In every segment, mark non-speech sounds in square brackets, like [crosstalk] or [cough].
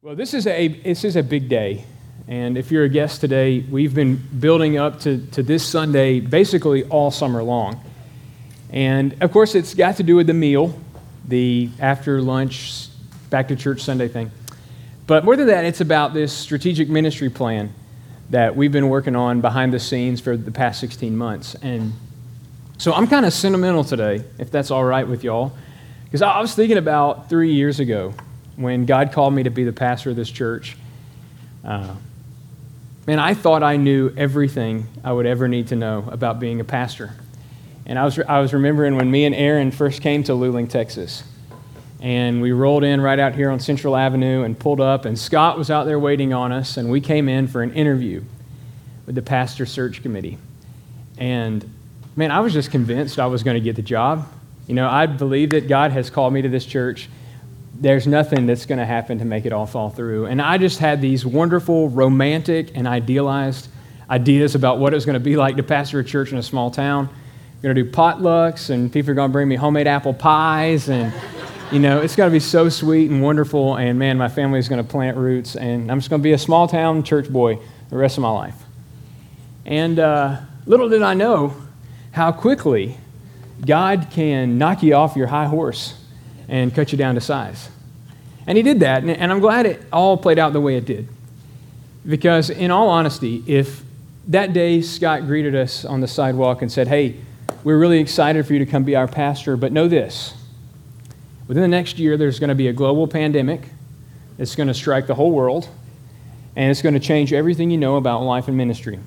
Well, this is a this is a big day, and if you're a guest today, we've been building up to, to this Sunday basically all summer long, and of course it's got to do with the meal, the after lunch, back to church Sunday thing, but more than that, it's about this strategic ministry plan that we've been working on behind the scenes for the past 16 months, and so I'm kind of sentimental today, if that's all right with y'all, because I was thinking about three years ago when God called me to be the pastor of this church, uh, man, I thought I knew everything I would ever need to know about being a pastor. And I was, I was remembering when me and Aaron first came to Luling, Texas. And we rolled in right out here on Central Avenue and pulled up, and Scott was out there waiting on us, and we came in for an interview with the pastor search committee. And man, I was just convinced I was going to get the job. You know, I believe that God has called me to this church there's nothing that's going to happen to make it all fall through. And I just had these wonderful, romantic, and idealized ideas about what it was going to be like to pastor a church in a small town. We're going to do potlucks, and people are going to bring me homemade apple pies, and you know it's going to be so sweet and wonderful. And man, my family is going to plant roots, and I'm just going to be a small town church boy the rest of my life. And uh, little did I know how quickly God can knock you off your high horse and cut you down to size. And he did that, and I'm glad it all played out the way it did. Because, in all honesty, if that day Scott greeted us on the sidewalk and said, Hey, we're really excited for you to come be our pastor, but know this within the next year, there's going to be a global pandemic that's going to strike the whole world, and it's going to change everything you know about life and ministry.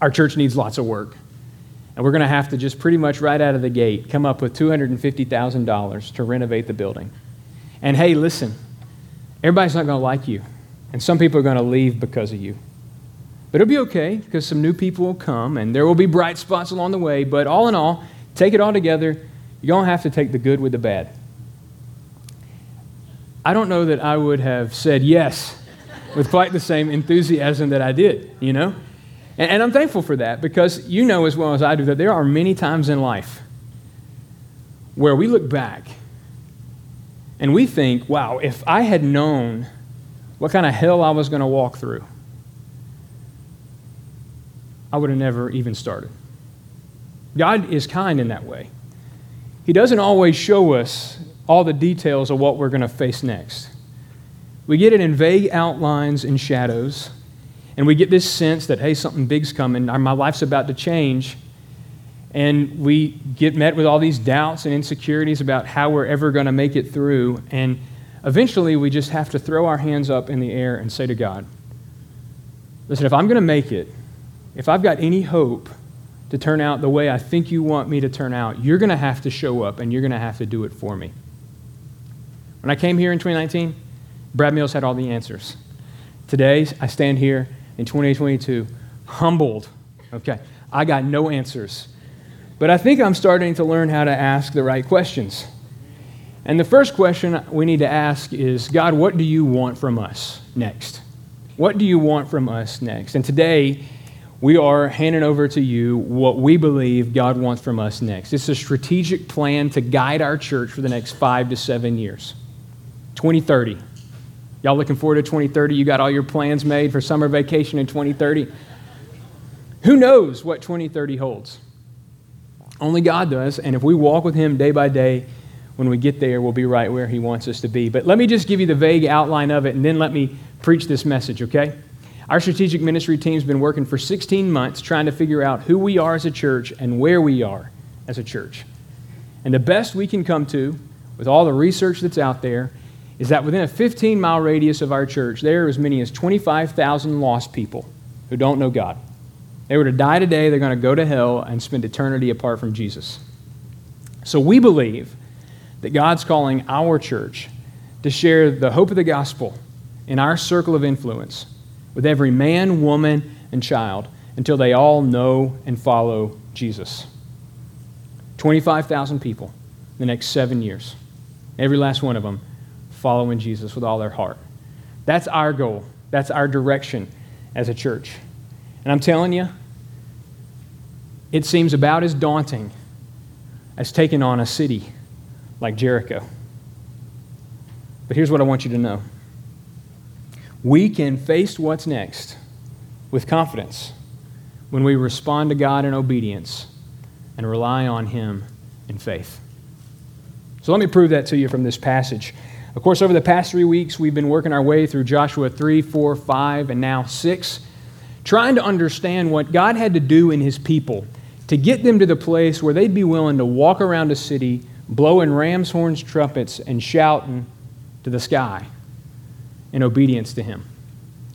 Our church needs lots of work. And we're going to have to just pretty much right out of the gate come up with $250,000 to renovate the building. And hey, listen, everybody's not going to like you. And some people are going to leave because of you. But it'll be okay because some new people will come and there will be bright spots along the way. But all in all, take it all together. You're going to have to take the good with the bad. I don't know that I would have said yes with quite the same enthusiasm that I did, you know? And, and I'm thankful for that because you know as well as I do that there are many times in life where we look back and we think, wow, if I had known what kind of hell I was going to walk through, I would have never even started. God is kind in that way. He doesn't always show us all the details of what we're going to face next. We get it in vague outlines and shadows, and we get this sense that, hey, something big's coming, my life's about to change. And we get met with all these doubts and insecurities about how we're ever going to make it through. And eventually, we just have to throw our hands up in the air and say to God, listen, if I'm going to make it, if I've got any hope to turn out the way I think you want me to turn out, you're going to have to show up and you're going to have to do it for me. When I came here in 2019, Brad Mills had all the answers. Today, I stand here in 2022, humbled. Okay, I got no answers. But I think I'm starting to learn how to ask the right questions. And the first question we need to ask is God, what do you want from us next? What do you want from us next? And today, we are handing over to you what we believe God wants from us next. It's a strategic plan to guide our church for the next five to seven years. 2030. Y'all looking forward to 2030? You got all your plans made for summer vacation in 2030? Who knows what 2030 holds? Only God does. And if we walk with Him day by day, when we get there, we'll be right where He wants us to be. But let me just give you the vague outline of it, and then let me preach this message, okay? Our strategic ministry team's been working for 16 months trying to figure out who we are as a church and where we are as a church. And the best we can come to, with all the research that's out there, is that within a 15 mile radius of our church, there are as many as 25,000 lost people who don't know God. They were to die today, they're going to go to hell and spend eternity apart from Jesus. So we believe that God's calling our church to share the hope of the gospel in our circle of influence with every man, woman, and child until they all know and follow Jesus. 25,000 people in the next seven years. Every last one of them following Jesus with all their heart. That's our goal. That's our direction as a church. And I'm telling you, it seems about as daunting as taking on a city like Jericho. But here's what I want you to know we can face what's next with confidence when we respond to God in obedience and rely on Him in faith. So let me prove that to you from this passage. Of course, over the past three weeks, we've been working our way through Joshua 3, 4, 5, and now 6, trying to understand what God had to do in His people to get them to the place where they'd be willing to walk around a city, blowing ram's horns, trumpets, and shouting to the sky in obedience to Him.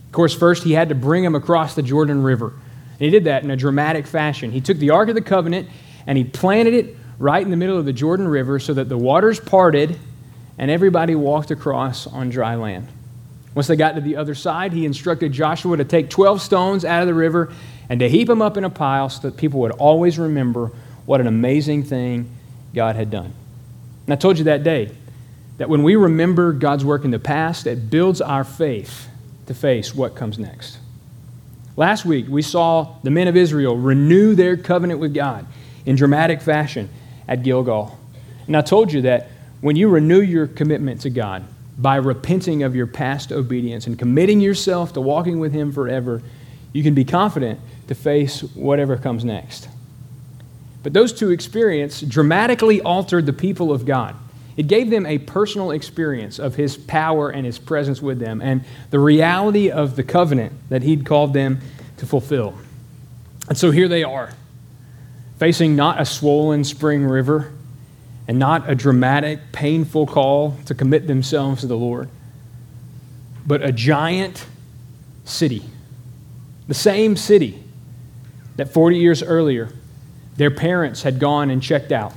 Of course, first, He had to bring them across the Jordan River. And He did that in a dramatic fashion. He took the Ark of the Covenant and He planted it right in the middle of the Jordan River so that the waters parted and everybody walked across on dry land. Once they got to the other side, he instructed Joshua to take 12 stones out of the river and to heap them up in a pile so that people would always remember what an amazing thing God had done. And I told you that day that when we remember God's work in the past, it builds our faith to face what comes next. Last week, we saw the men of Israel renew their covenant with God in dramatic fashion at Gilgal. And I told you that when you renew your commitment to God by repenting of your past obedience and committing yourself to walking with Him forever, you can be confident to face whatever comes next. But those two experiences dramatically altered the people of God. It gave them a personal experience of His power and His presence with them and the reality of the covenant that He'd called them to fulfill. And so here they are facing not a swollen spring river and not a dramatic, painful call to commit themselves to the Lord, but a giant city. The same city that 40 years earlier their parents had gone and checked out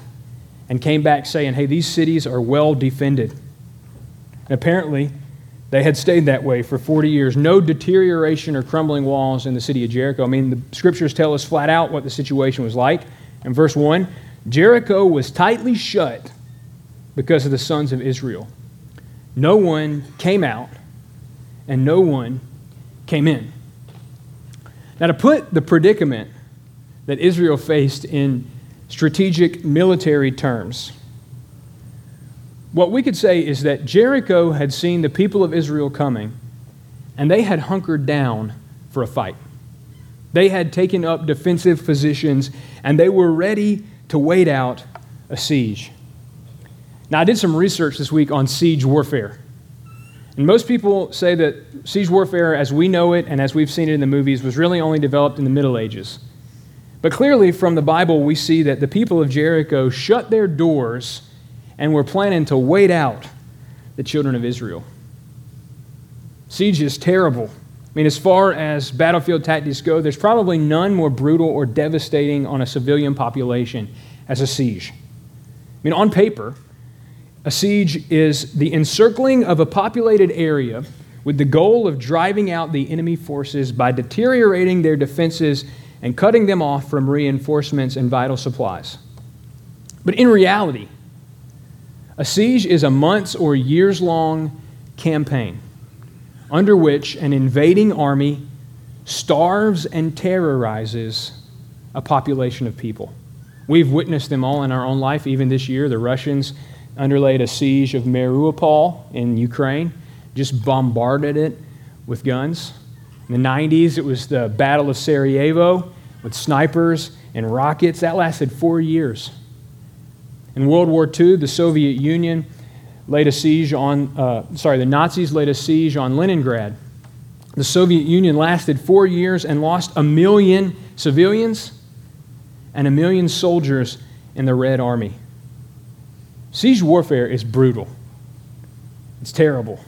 and came back saying, hey, these cities are well defended. And apparently, they had stayed that way for 40 years. No deterioration or crumbling walls in the city of Jericho. I mean, the scriptures tell us flat out what the situation was like. In verse 1, Jericho was tightly shut because of the sons of Israel. No one came out, and no one came in. Now, to put the predicament that Israel faced in strategic military terms, what we could say is that Jericho had seen the people of Israel coming, and they had hunkered down for a fight. They had taken up defensive positions and they were ready to wait out a siege. Now, I did some research this week on siege warfare. And most people say that siege warfare, as we know it and as we've seen it in the movies, was really only developed in the Middle Ages. But clearly, from the Bible, we see that the people of Jericho shut their doors and were planning to wait out the children of Israel. Siege is terrible. I mean, as far as battlefield tactics go, there's probably none more brutal or devastating on a civilian population as a siege. I mean, on paper, a siege is the encircling of a populated area with the goal of driving out the enemy forces by deteriorating their defenses and cutting them off from reinforcements and vital supplies. But in reality, a siege is a months or years long campaign under which an invading army starves and terrorizes a population of people. We've witnessed them all in our own life. Even this year, the Russians underlaid a siege of Mariupol in Ukraine, just bombarded it with guns. In the 90s, it was the Battle of Sarajevo with snipers and rockets. That lasted four years. In World War II, the Soviet Union laid a siege on, uh, sorry, the Nazis laid a siege on Leningrad. The Soviet Union lasted four years and lost a million civilians and a million soldiers in the Red Army. Siege warfare is brutal, it's terrible.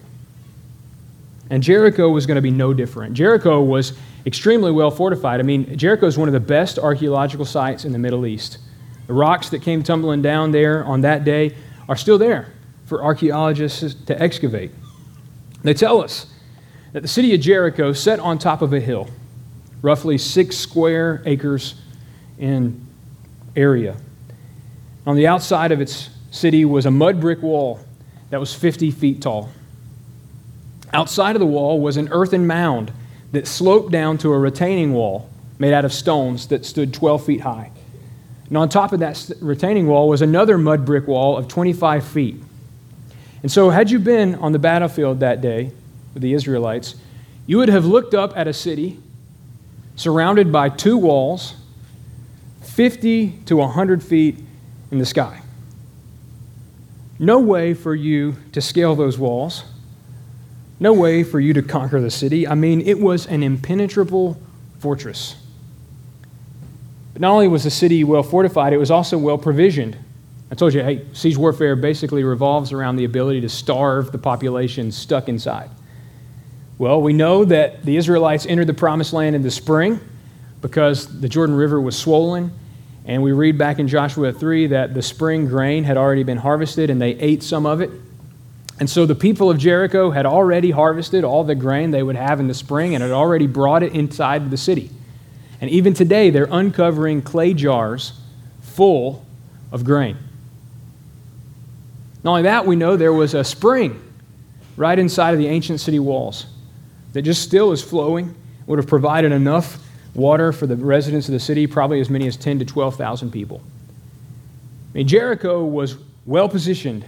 And Jericho was going to be no different. Jericho was extremely well fortified. I mean, Jericho is one of the best archaeological sites in the Middle East. The rocks that came tumbling down there on that day are still there for archaeologists to excavate. They tell us that the city of Jericho set on top of a hill, roughly six square acres in area. On the outside of its city was a mud brick wall that was 50 feet tall. Outside of the wall was an earthen mound that sloped down to a retaining wall made out of stones that stood 12 feet high. And on top of that retaining wall was another mud brick wall of 25 feet. And so, had you been on the battlefield that day with the Israelites, you would have looked up at a city surrounded by two walls, 50 to 100 feet in the sky. No way for you to scale those walls. No way for you to conquer the city. I mean, it was an impenetrable fortress. But not only was the city well fortified, it was also well provisioned. I told you, hey, siege warfare basically revolves around the ability to starve the population stuck inside. Well, we know that the Israelites entered the promised land in the spring because the Jordan River was swollen. And we read back in Joshua 3 that the spring grain had already been harvested and they ate some of it. And so the people of Jericho had already harvested all the grain they would have in the spring and had already brought it inside the city. And even today, they're uncovering clay jars full of grain. Not only that, we know there was a spring right inside of the ancient city walls that just still is flowing, would have provided enough water for the residents of the city, probably as many as 10 to 12,000 people. I mean, Jericho was well positioned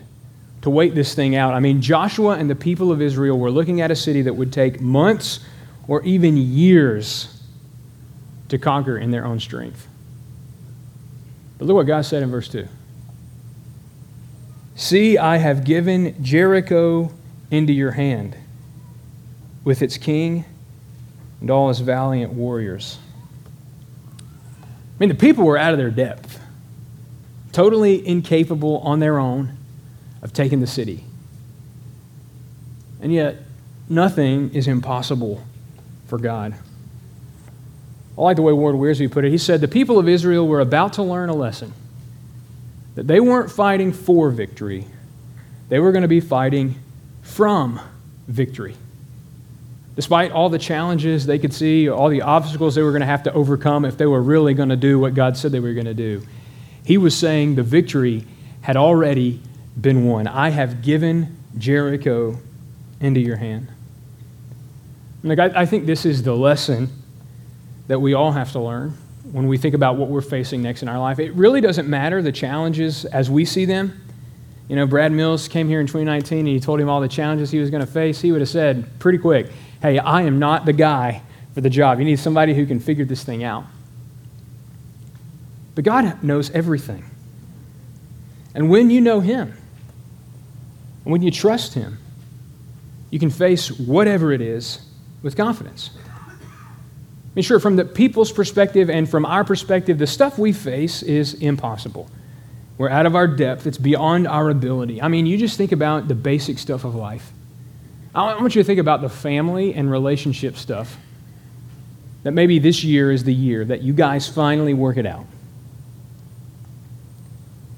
to wait this thing out. I mean, Joshua and the people of Israel were looking at a city that would take months or even years to conquer in their own strength. But look what God said in verse 2 See, I have given Jericho into your hand with its king and all his valiant warriors. I mean, the people were out of their depth, totally incapable on their own of taking the city. And yet, nothing is impossible for God. I like the way Warren Wiersbe put it. He said, The people of Israel were about to learn a lesson that they weren't fighting for victory, they were going to be fighting from victory. Despite all the challenges they could see, all the obstacles they were going to have to overcome if they were really going to do what God said they were going to do, he was saying the victory had already been won. I have given Jericho into your hand. Like, I, I think this is the lesson that we all have to learn when we think about what we're facing next in our life. It really doesn't matter the challenges as we see them. You know, Brad Mills came here in 2019 and he told him all the challenges he was going to face. He would have said pretty quick, hey, I am not the guy for the job. You need somebody who can figure this thing out. But God knows everything. And when you know Him, and when you trust Him, you can face whatever it is with confidence. Mean, sure, from the people's perspective and from our perspective, the stuff we face is impossible. We're out of our depth, it's beyond our ability. I mean, you just think about the basic stuff of life. I want you to think about the family and relationship stuff. That maybe this year is the year that you guys finally work it out.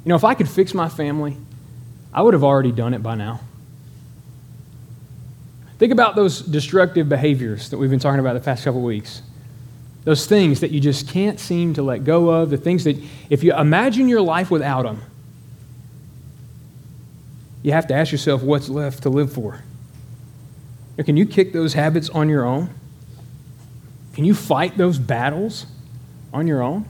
You know, if I could fix my family, I would have already done it by now. Think about those destructive behaviors that we've been talking about the past couple weeks. Those things that you just can't seem to let go of, the things that, if you imagine your life without them, you have to ask yourself what's left to live for. Can you kick those habits on your own? Can you fight those battles on your own?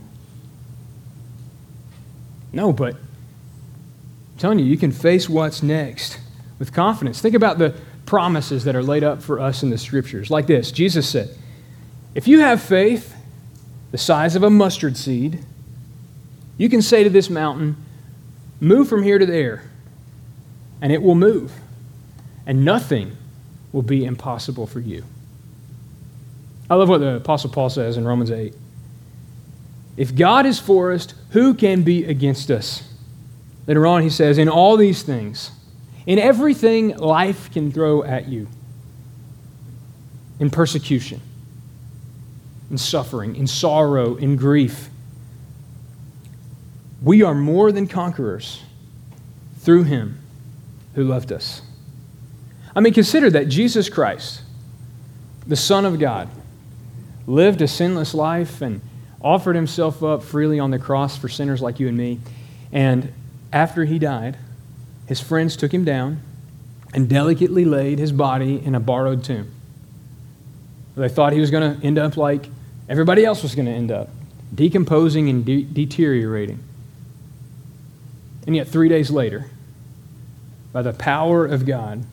No, but I'm telling you, you can face what's next with confidence. Think about the promises that are laid up for us in the scriptures. Like this Jesus said, If you have faith the size of a mustard seed, you can say to this mountain, Move from here to there, and it will move, and nothing will be impossible for you. I love what the Apostle Paul says in Romans 8. If God is for us, who can be against us? Later on, he says, In all these things, in everything life can throw at you, in persecution, in suffering, in sorrow, in grief, we are more than conquerors through him who loved us. I mean, consider that Jesus Christ, the Son of God, lived a sinless life and offered himself up freely on the cross for sinners like you and me. And after he died, his friends took him down and delicately laid his body in a borrowed tomb. They thought he was going to end up like everybody else was going to end up, decomposing and de- deteriorating. And yet, three days later, by the power of God,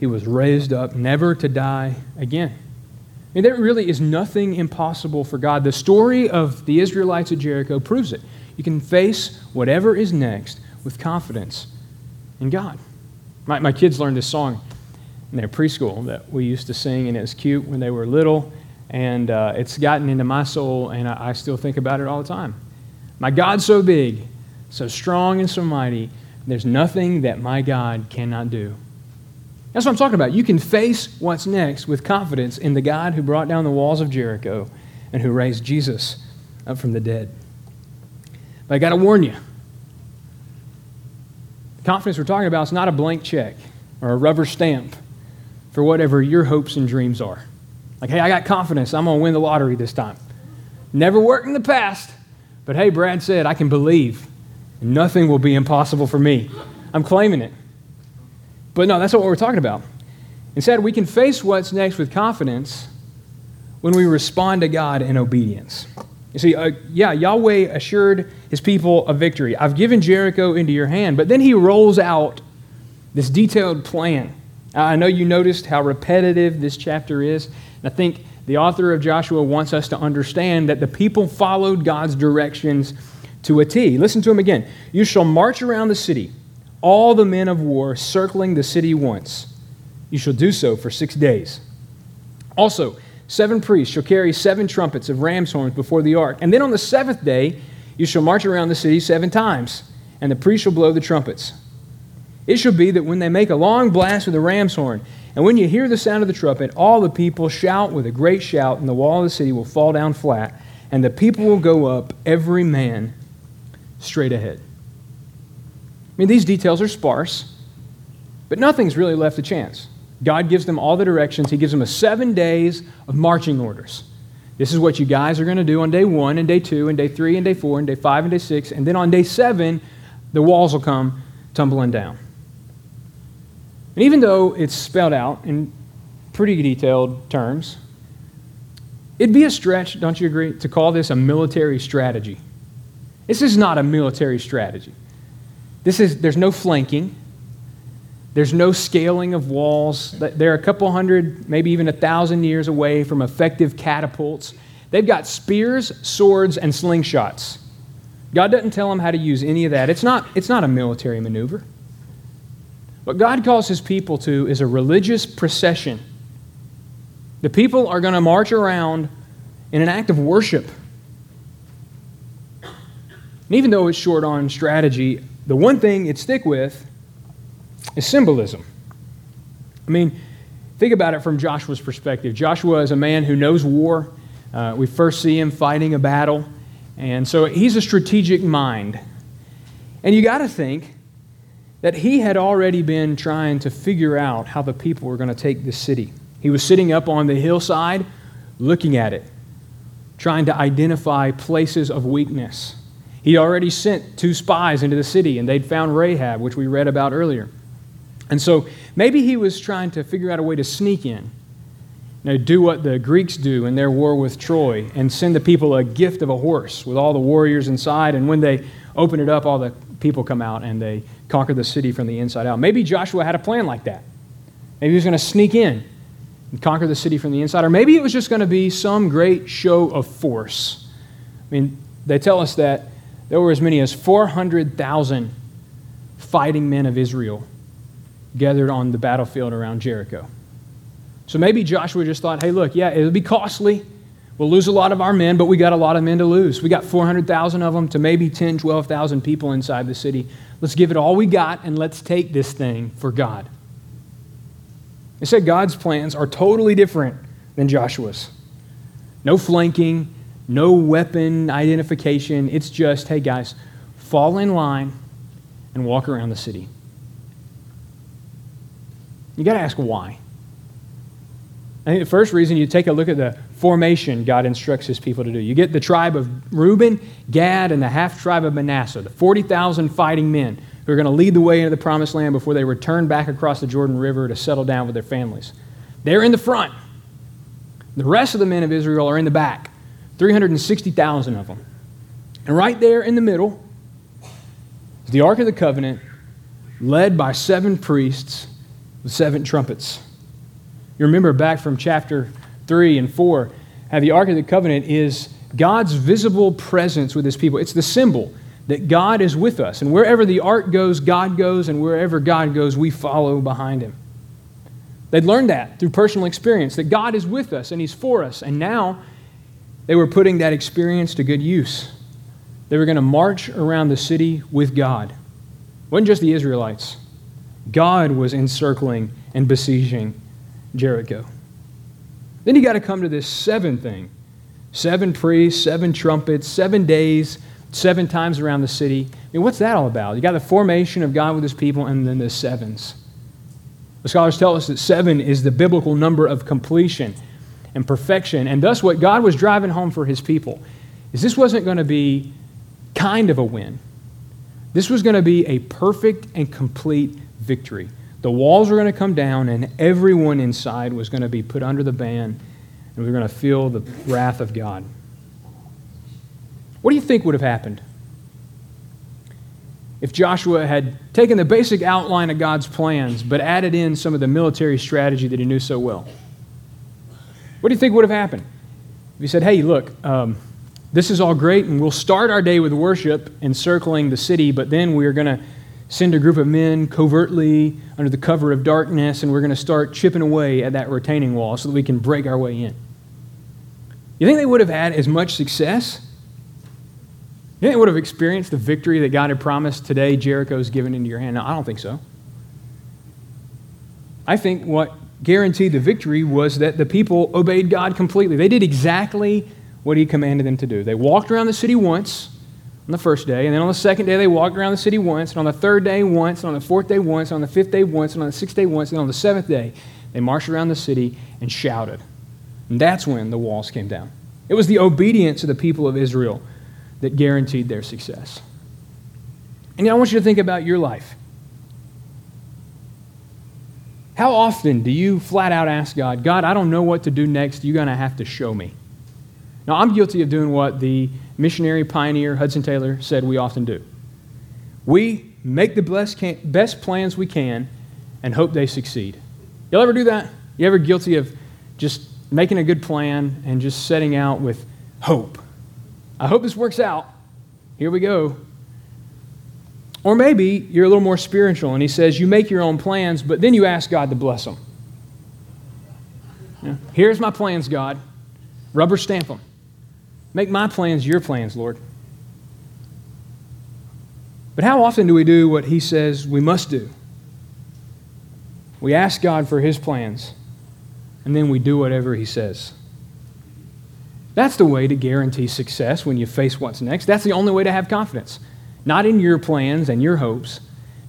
he was raised up never to die again. I mean, there really is nothing impossible for God. The story of the Israelites at Jericho proves it. You can face whatever is next with confidence in God. My, my kids learned this song in their preschool that we used to sing, and it was cute when they were little, and uh, it's gotten into my soul, and I, I still think about it all the time. My God's so big, so strong, and so mighty, there's nothing that my God cannot do. That's what I'm talking about. You can face what's next with confidence in the God who brought down the walls of Jericho and who raised Jesus up from the dead. But I got to warn you the confidence we're talking about is not a blank check or a rubber stamp for whatever your hopes and dreams are. Like, hey, I got confidence. I'm going to win the lottery this time. Never worked in the past, but hey, Brad said, I can believe. Nothing will be impossible for me. I'm claiming it. But no, that's not what we're talking about. Instead, we can face what's next with confidence when we respond to God in obedience. You see, uh, yeah, Yahweh assured his people of victory. I've given Jericho into your hand, but then he rolls out this detailed plan. I know you noticed how repetitive this chapter is. I think the author of Joshua wants us to understand that the people followed God's directions to a T. Listen to him again. You shall march around the city all the men of war circling the city once. You shall do so for six days. Also, seven priests shall carry seven trumpets of ram's horns before the ark. And then on the seventh day, you shall march around the city seven times, and the priests shall blow the trumpets. It shall be that when they make a long blast with the ram's horn, and when you hear the sound of the trumpet, all the people shout with a great shout, and the wall of the city will fall down flat, and the people will go up, every man straight ahead. I mean, these details are sparse, but nothing's really left to chance. God gives them all the directions. He gives them a seven days of marching orders. This is what you guys are going to do on day one, and day two, and day three, and day four, and day five, and day six. And then on day seven, the walls will come tumbling down. And even though it's spelled out in pretty detailed terms, it'd be a stretch, don't you agree, to call this a military strategy. This is not a military strategy. This is, there's no flanking. There's no scaling of walls. They're a couple hundred, maybe even a thousand years away from effective catapults. They've got spears, swords, and slingshots. God doesn't tell them how to use any of that. It's not, it's not a military maneuver. What God calls his people to is a religious procession. The people are going to march around in an act of worship. And even though it's short on strategy, the one thing it stick with is symbolism. I mean, think about it from Joshua's perspective. Joshua is a man who knows war. Uh, we first see him fighting a battle, and so he's a strategic mind. And you got to think that he had already been trying to figure out how the people were going to take this city. He was sitting up on the hillside looking at it, trying to identify places of weakness. He already sent two spies into the city, and they'd found Rahab, which we read about earlier. And so maybe he was trying to figure out a way to sneak in, you do what the Greeks do in their war with Troy, and send the people a gift of a horse with all the warriors inside. And when they open it up, all the people come out and they conquer the city from the inside out. Maybe Joshua had a plan like that. Maybe he was going to sneak in and conquer the city from the inside. Or maybe it was just going to be some great show of force. I mean, they tell us that there were as many as 400,000 fighting men of Israel gathered on the battlefield around Jericho. So maybe Joshua just thought, hey, look, yeah, it'll be costly. We'll lose a lot of our men, but we got a lot of men to lose. We got 400,000 of them to maybe 10, 12,000 people inside the city. Let's give it all we got and let's take this thing for God. They said God's plans are totally different than Joshua's. No flanking, no weapon identification. It's just, hey guys, fall in line and walk around the city. You got to ask why. I think the first reason you take a look at the formation God instructs his people to do. You get the tribe of Reuben, Gad, and the half tribe of Manasseh, the 40,000 fighting men who are going to lead the way into the promised land before they return back across the Jordan River to settle down with their families. They're in the front. The rest of the men of Israel are in the back. 360,000 of them. And right there in the middle is the Ark of the Covenant, led by seven priests with seven trumpets. You remember back from chapter 3 and 4 have the Ark of the Covenant is God's visible presence with his people. It's the symbol that God is with us. And wherever the ark goes, God goes, and wherever God goes, we follow behind him. They'd learned that through personal experience, that God is with us and he's for us. And now they were putting that experience to good use. They were going to march around the city with God. It wasn't just the Israelites, God was encircling and besieging Jericho. Then you got to come to this seven thing seven priests, seven trumpets, seven days, seven times around the city. I mean, what's that all about? You got the formation of God with his people and then the sevens. The scholars tell us that seven is the biblical number of completion and perfection. And thus, what God was driving home for his people is this wasn't going to be kind of a win. This was going to be a perfect and complete victory. The walls were going to come down, and everyone inside was going to be put under the ban, and we were going to feel the wrath of God. What do you think would have happened if Joshua had taken the basic outline of God's plans but added in some of the military strategy that he knew so well? What do you think would have happened? If he said, hey, look, um, this is all great, and we'll start our day with worship encircling the city, but then we're going to send a group of men covertly under the cover of darkness, and we're going to start chipping away at that retaining wall so that we can break our way in. You think they would have had as much success? You think they would have experienced the victory that God had promised today, Jericho is given into your hand? No, I don't think so. I think what guaranteed the victory was that the people obeyed God completely. They did exactly what He commanded them to do. They walked around the city once on the first day, and then on the second day, they walked around the city once, and on the third day, once, and on the fourth day, once, and on the fifth day, once, and on the sixth day, once, and on the seventh day, they marched around the city and shouted. And that's when the walls came down. It was the obedience of the people of Israel that guaranteed their success. And I want you to think about your life. How often do you flat out ask God, God, I don't know what to do next. You're going to have to show me. Now, I'm guilty of doing what the missionary pioneer Hudson Taylor said we often do. We make the best plans we can and hope they succeed. Y'all ever do that? You ever guilty of just making a good plan and just setting out with hope? I hope this works out. Here we go. Or maybe you're a little more spiritual and he says, You make your own plans, but then you ask God to bless them. Yeah. Here's my plans, God. Rubber stamp them. Make my plans your plans, Lord. But how often do we do what he says we must do? We ask God for his plans, and then we do whatever he says. That's the way to guarantee success when you face what's next. That's the only way to have confidence. Not in your plans and your hopes,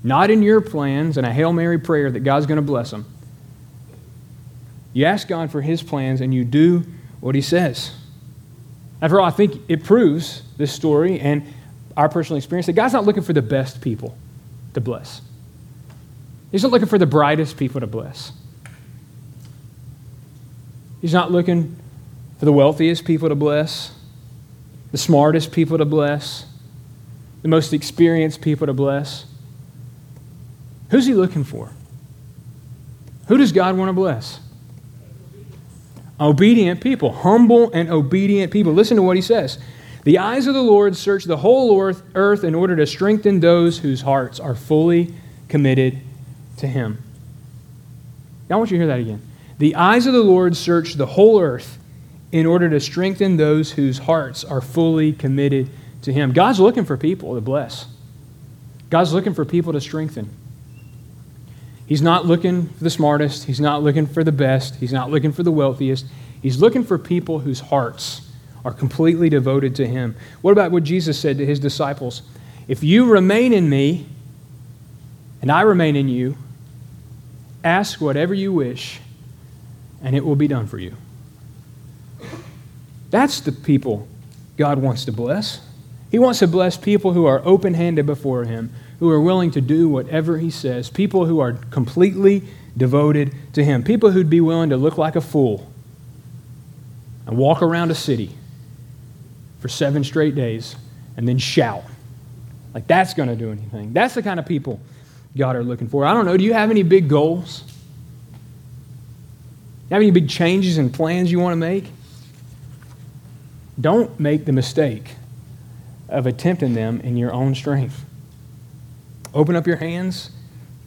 not in your plans and a Hail Mary prayer that God's going to bless them. You ask God for His plans and you do what He says. After all, I think it proves this story and our personal experience that God's not looking for the best people to bless. He's not looking for the brightest people to bless. He's not looking for the wealthiest people to bless, the smartest people to bless, the most experienced people to bless. Who's he looking for? Who does God want to bless? Obedient people, humble and obedient people. Listen to what he says. The eyes of the Lord search the whole earth in order to strengthen those whose hearts are fully committed to him. Now, I want you to hear that again. The eyes of the Lord search the whole earth in order to strengthen those whose hearts are fully committed to Him. God's looking for people to bless, God's looking for people to strengthen. He's not looking for the smartest, He's not looking for the best, He's not looking for the wealthiest. He's looking for people whose hearts are completely devoted to Him. What about what Jesus said to His disciples? If you remain in me, and I remain in you, ask whatever you wish, and it will be done for you. That's the people God wants to bless. He wants to bless people who are open handed before Him, who are willing to do whatever He says, people who are completely devoted to Him, people who'd be willing to look like a fool and walk around a city for seven straight days and then shout. Like that's going to do anything. That's the kind of people God are looking for. I don't know. Do you have any big goals? have any big changes and plans you want to make? Don't make the mistake of attempting them in your own strength. Open up your hands,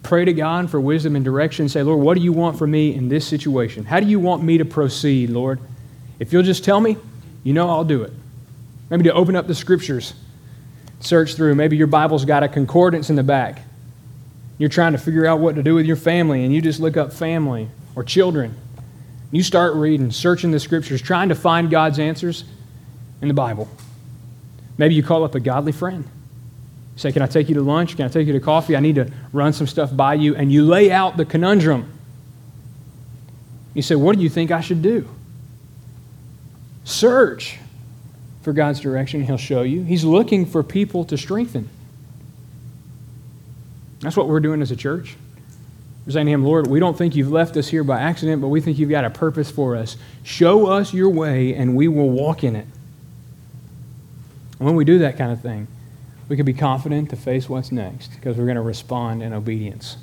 pray to God for wisdom and direction. Say, Lord, what do you want from me in this situation? How do you want me to proceed, Lord? If you'll just tell me, you know I'll do it. Maybe to open up the scriptures, search through. Maybe your Bible's got a concordance in the back. You're trying to figure out what to do with your family, and you just look up family or children. You start reading, searching the scriptures, trying to find God's answers in the Bible. Maybe you call up a godly friend. Say, Can I take you to lunch? Can I take you to coffee? I need to run some stuff by you. And you lay out the conundrum. You say, What do you think I should do? Search for God's direction, He'll show you. He's looking for people to strengthen. That's what we're doing as a church. We're saying to Him, Lord, we don't think you've left us here by accident, but we think you've got a purpose for us. Show us your way, and we will walk in it. When we do that kind of thing, we can be confident to face what's next because we're going to respond in obedience.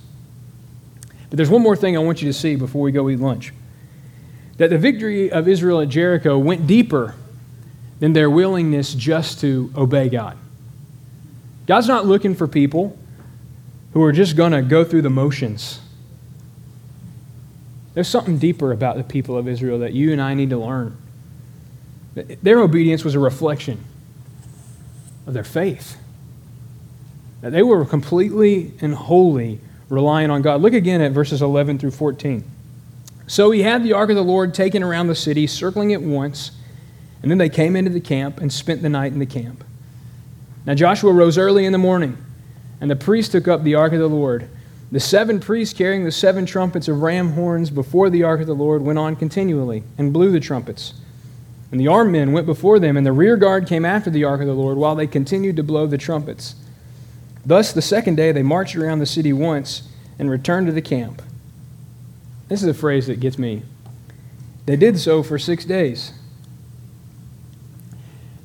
But there's one more thing I want you to see before we go eat lunch that the victory of Israel at Jericho went deeper than their willingness just to obey God. God's not looking for people who are just going to go through the motions. There's something deeper about the people of Israel that you and I need to learn. Their obedience was a reflection of their faith. That they were completely and wholly relying on God. Look again at verses 11 through 14. So he had the ark of the Lord taken around the city, circling it once, and then they came into the camp and spent the night in the camp. Now Joshua rose early in the morning, and the priests took up the ark of the Lord. The seven priests carrying the seven trumpets of ram horns before the ark of the Lord went on continually and blew the trumpets. And the armed men went before them, and the rear guard came after the ark of the Lord while they continued to blow the trumpets. Thus, the second day they marched around the city once and returned to the camp. This is a phrase that gets me. They did so for six days.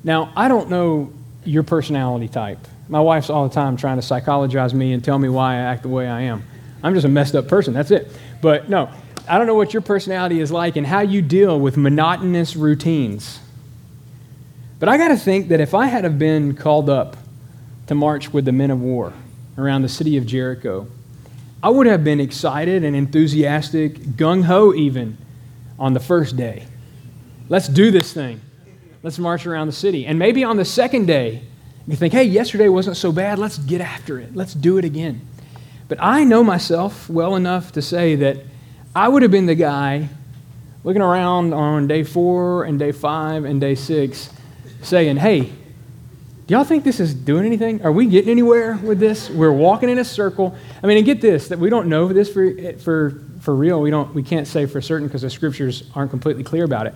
Now, I don't know your personality type. My wife's all the time trying to psychologize me and tell me why I act the way I am. I'm just a messed up person. That's it. But no, I don't know what your personality is like and how you deal with monotonous routines. But I got to think that if I had have been called up to march with the men of war around the city of Jericho, I would have been excited and enthusiastic, gung ho even, on the first day. Let's do this thing. Let's march around the city. And maybe on the second day, you think, hey, yesterday wasn't so bad. Let's get after it. Let's do it again. But I know myself well enough to say that I would have been the guy looking around on day four and day five and day six saying, hey, do y'all think this is doing anything? Are we getting anywhere with this? We're walking in a circle. I mean, and get this, that we don't know this for, for, for real. We, don't, we can't say for certain because the scriptures aren't completely clear about it.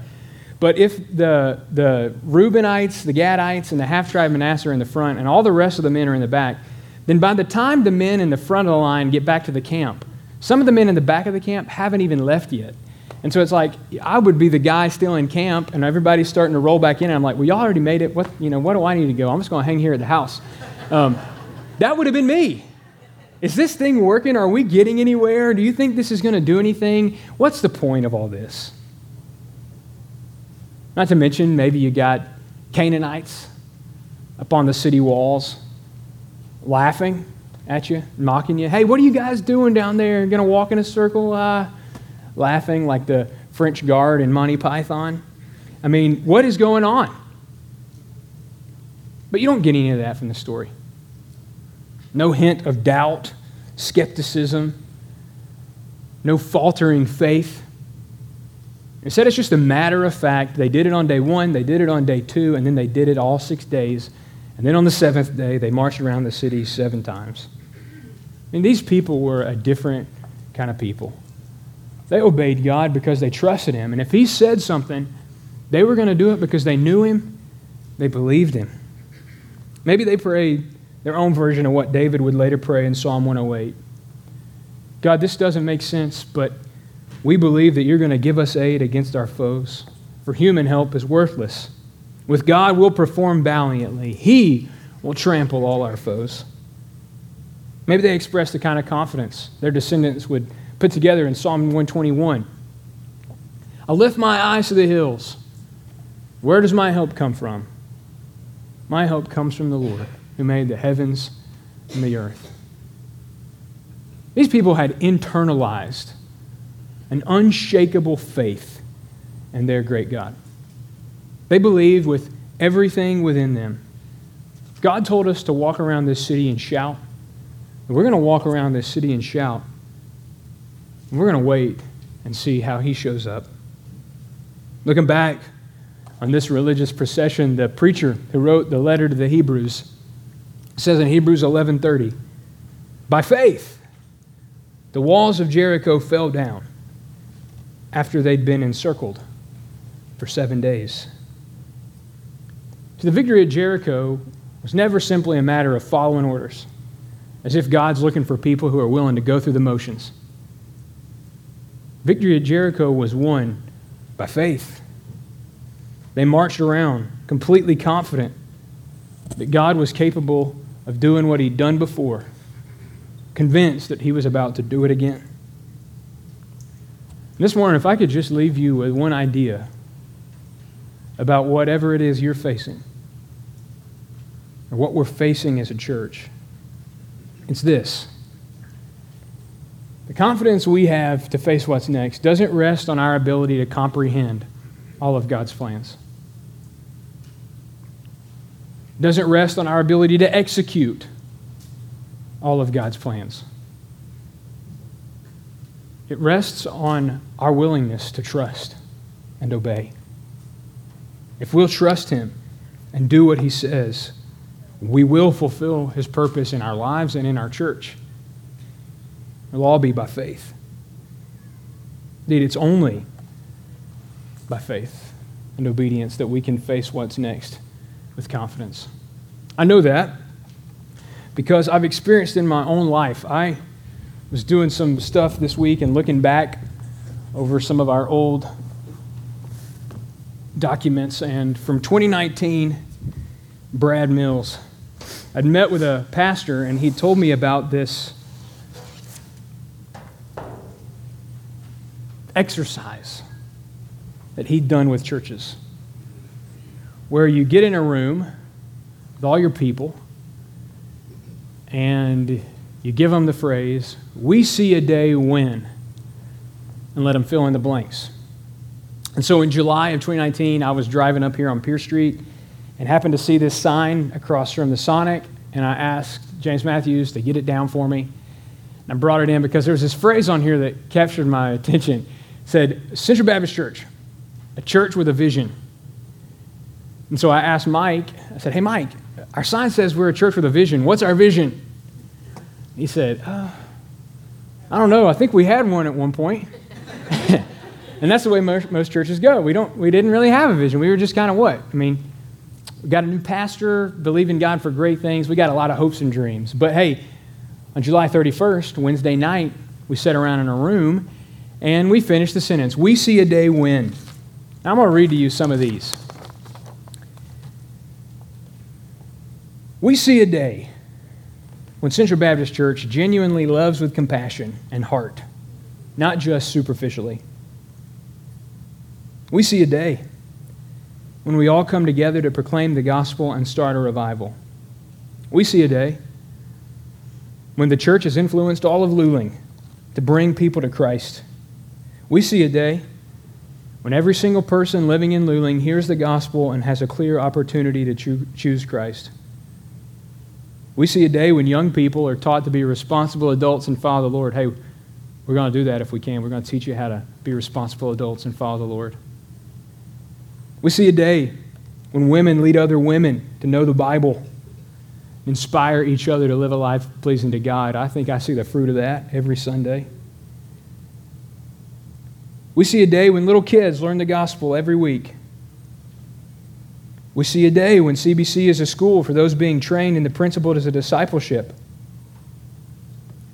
But if the, the Reubenites, the Gadites, and the half tribe of Manasseh are in the front, and all the rest of the men are in the back, then by the time the men in the front of the line get back to the camp, some of the men in the back of the camp haven't even left yet. And so it's like I would be the guy still in camp, and everybody's starting to roll back in. I'm like, "Well, y'all already made it. What you know? What do I need to go? I'm just going to hang here at the house." Um, that would have been me. Is this thing working? Are we getting anywhere? Do you think this is going to do anything? What's the point of all this? Not to mention, maybe you got Canaanites up on the city walls laughing at you, mocking you. Hey, what are you guys doing down there? Going to walk in a circle, uh, laughing like the French guard in Monty Python? I mean, what is going on? But you don't get any of that from the story. No hint of doubt, skepticism, no faltering faith. Instead, it's just a matter of fact. They did it on day one, they did it on day two, and then they did it all six days. And then on the seventh day, they marched around the city seven times. I mean, these people were a different kind of people. They obeyed God because they trusted Him. And if He said something, they were going to do it because they knew Him, they believed Him. Maybe they prayed their own version of what David would later pray in Psalm 108 God, this doesn't make sense, but we believe that you're going to give us aid against our foes, for human help is worthless. With God, we'll perform valiantly. He will trample all our foes. Maybe they expressed the kind of confidence their descendants would put together in Psalm 121. I lift my eyes to the hills. Where does my help come from? My help comes from the Lord who made the heavens and the earth. These people had internalized an unshakable faith in their great God. They believed with everything within them. God told us to walk around this city and shout. we're going to walk around this city and shout. We're going to wait and see how he shows up. Looking back on this religious procession, the preacher who wrote the letter to the Hebrews says in Hebrews 11:30, "By faith the walls of Jericho fell down after they'd been encircled for 7 days." So the victory at Jericho was never simply a matter of following orders, as if God's looking for people who are willing to go through the motions. Victory at Jericho was won by faith. They marched around completely confident that God was capable of doing what he'd done before, convinced that he was about to do it again. This morning, if I could just leave you with one idea about whatever it is you're facing, or what we're facing as a church, it's this. The confidence we have to face what's next doesn't rest on our ability to comprehend all of God's plans. It doesn't rest on our ability to execute all of God's plans. It rests on our willingness to trust and obey. If we'll trust Him and do what He says, we will fulfill His purpose in our lives and in our church. It'll all be by faith. Indeed, it's only by faith and obedience that we can face what's next with confidence. I know that because I've experienced in my own life. I was doing some stuff this week and looking back over some of our old documents, and from 2019, Brad Mills. I'd met with a pastor, and he told me about this exercise that he'd done with churches, where you get in a room with all your people and you give them the phrase, We see a day when, and let them fill in the blanks. And so in July of 2019, I was driving up here on Pierce Street and happened to see this sign across from the Sonic, and I asked James Matthews to get it down for me. And I brought it in because there was this phrase on here that captured my [laughs] attention. Said, Central Baptist Church, a church with a vision. And so I asked Mike, I said, Hey, Mike, our sign says we're a church with a vision. What's our vision? He said, uh, I don't know. I think we had one at one point. [laughs] and that's the way most, most churches go. We, don't, we didn't really have a vision. We were just kind of what? I mean, we got a new pastor, believe in God for great things. We got a lot of hopes and dreams. But hey, on July 31st, Wednesday night, we sat around in a room and we finish the sentence We see a day when. Now, I'm going to read to you some of these. We see a day when Central Baptist Church genuinely loves with compassion and heart, not just superficially. We see a day when we all come together to proclaim the gospel and start a revival. We see a day when the church has influenced all of Luling to bring people to Christ. We see a day when every single person living in Luling hears the gospel and has a clear opportunity to choo- choose Christ. We see a day when young people are taught to be responsible adults and follow the Lord. Hey, we're going to do that if we can. We're going to teach you how to be responsible adults and follow the Lord. We see a day when women lead other women to know the Bible, inspire each other to live a life pleasing to God. I think I see the fruit of that every Sunday. We see a day when little kids learn the gospel every week. We see a day when CBC is a school for those being trained in the principles of discipleship.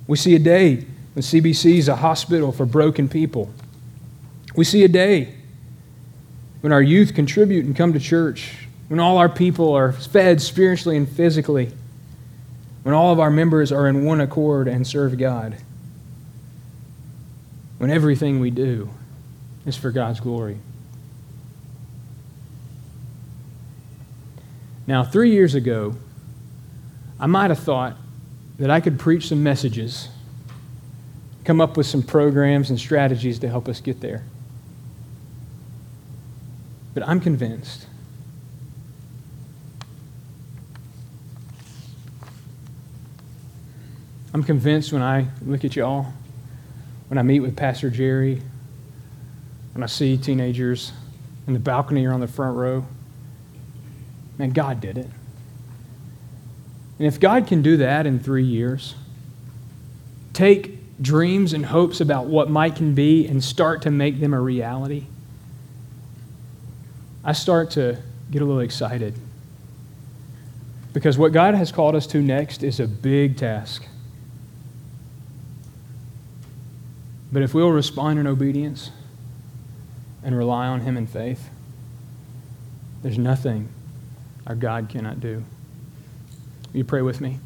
We see a day when CBC is a hospital for broken people. We see a day when our youth contribute and come to church, when all our people are fed spiritually and physically, when all of our members are in one accord and serve God, when everything we do is for God's glory. Now, three years ago, I might have thought that I could preach some messages, come up with some programs and strategies to help us get there. But I'm convinced I'm convinced when I look at y'all, when I meet with Pastor Jerry, when I see teenagers in the balcony or on the front row, man, God did it. And if God can do that in three years, take dreams and hopes about what might can be and start to make them a reality, I start to get a little excited. Because what God has called us to next is a big task. But if we'll respond in obedience and rely on Him in faith, there's nothing our God cannot do. Will you pray with me?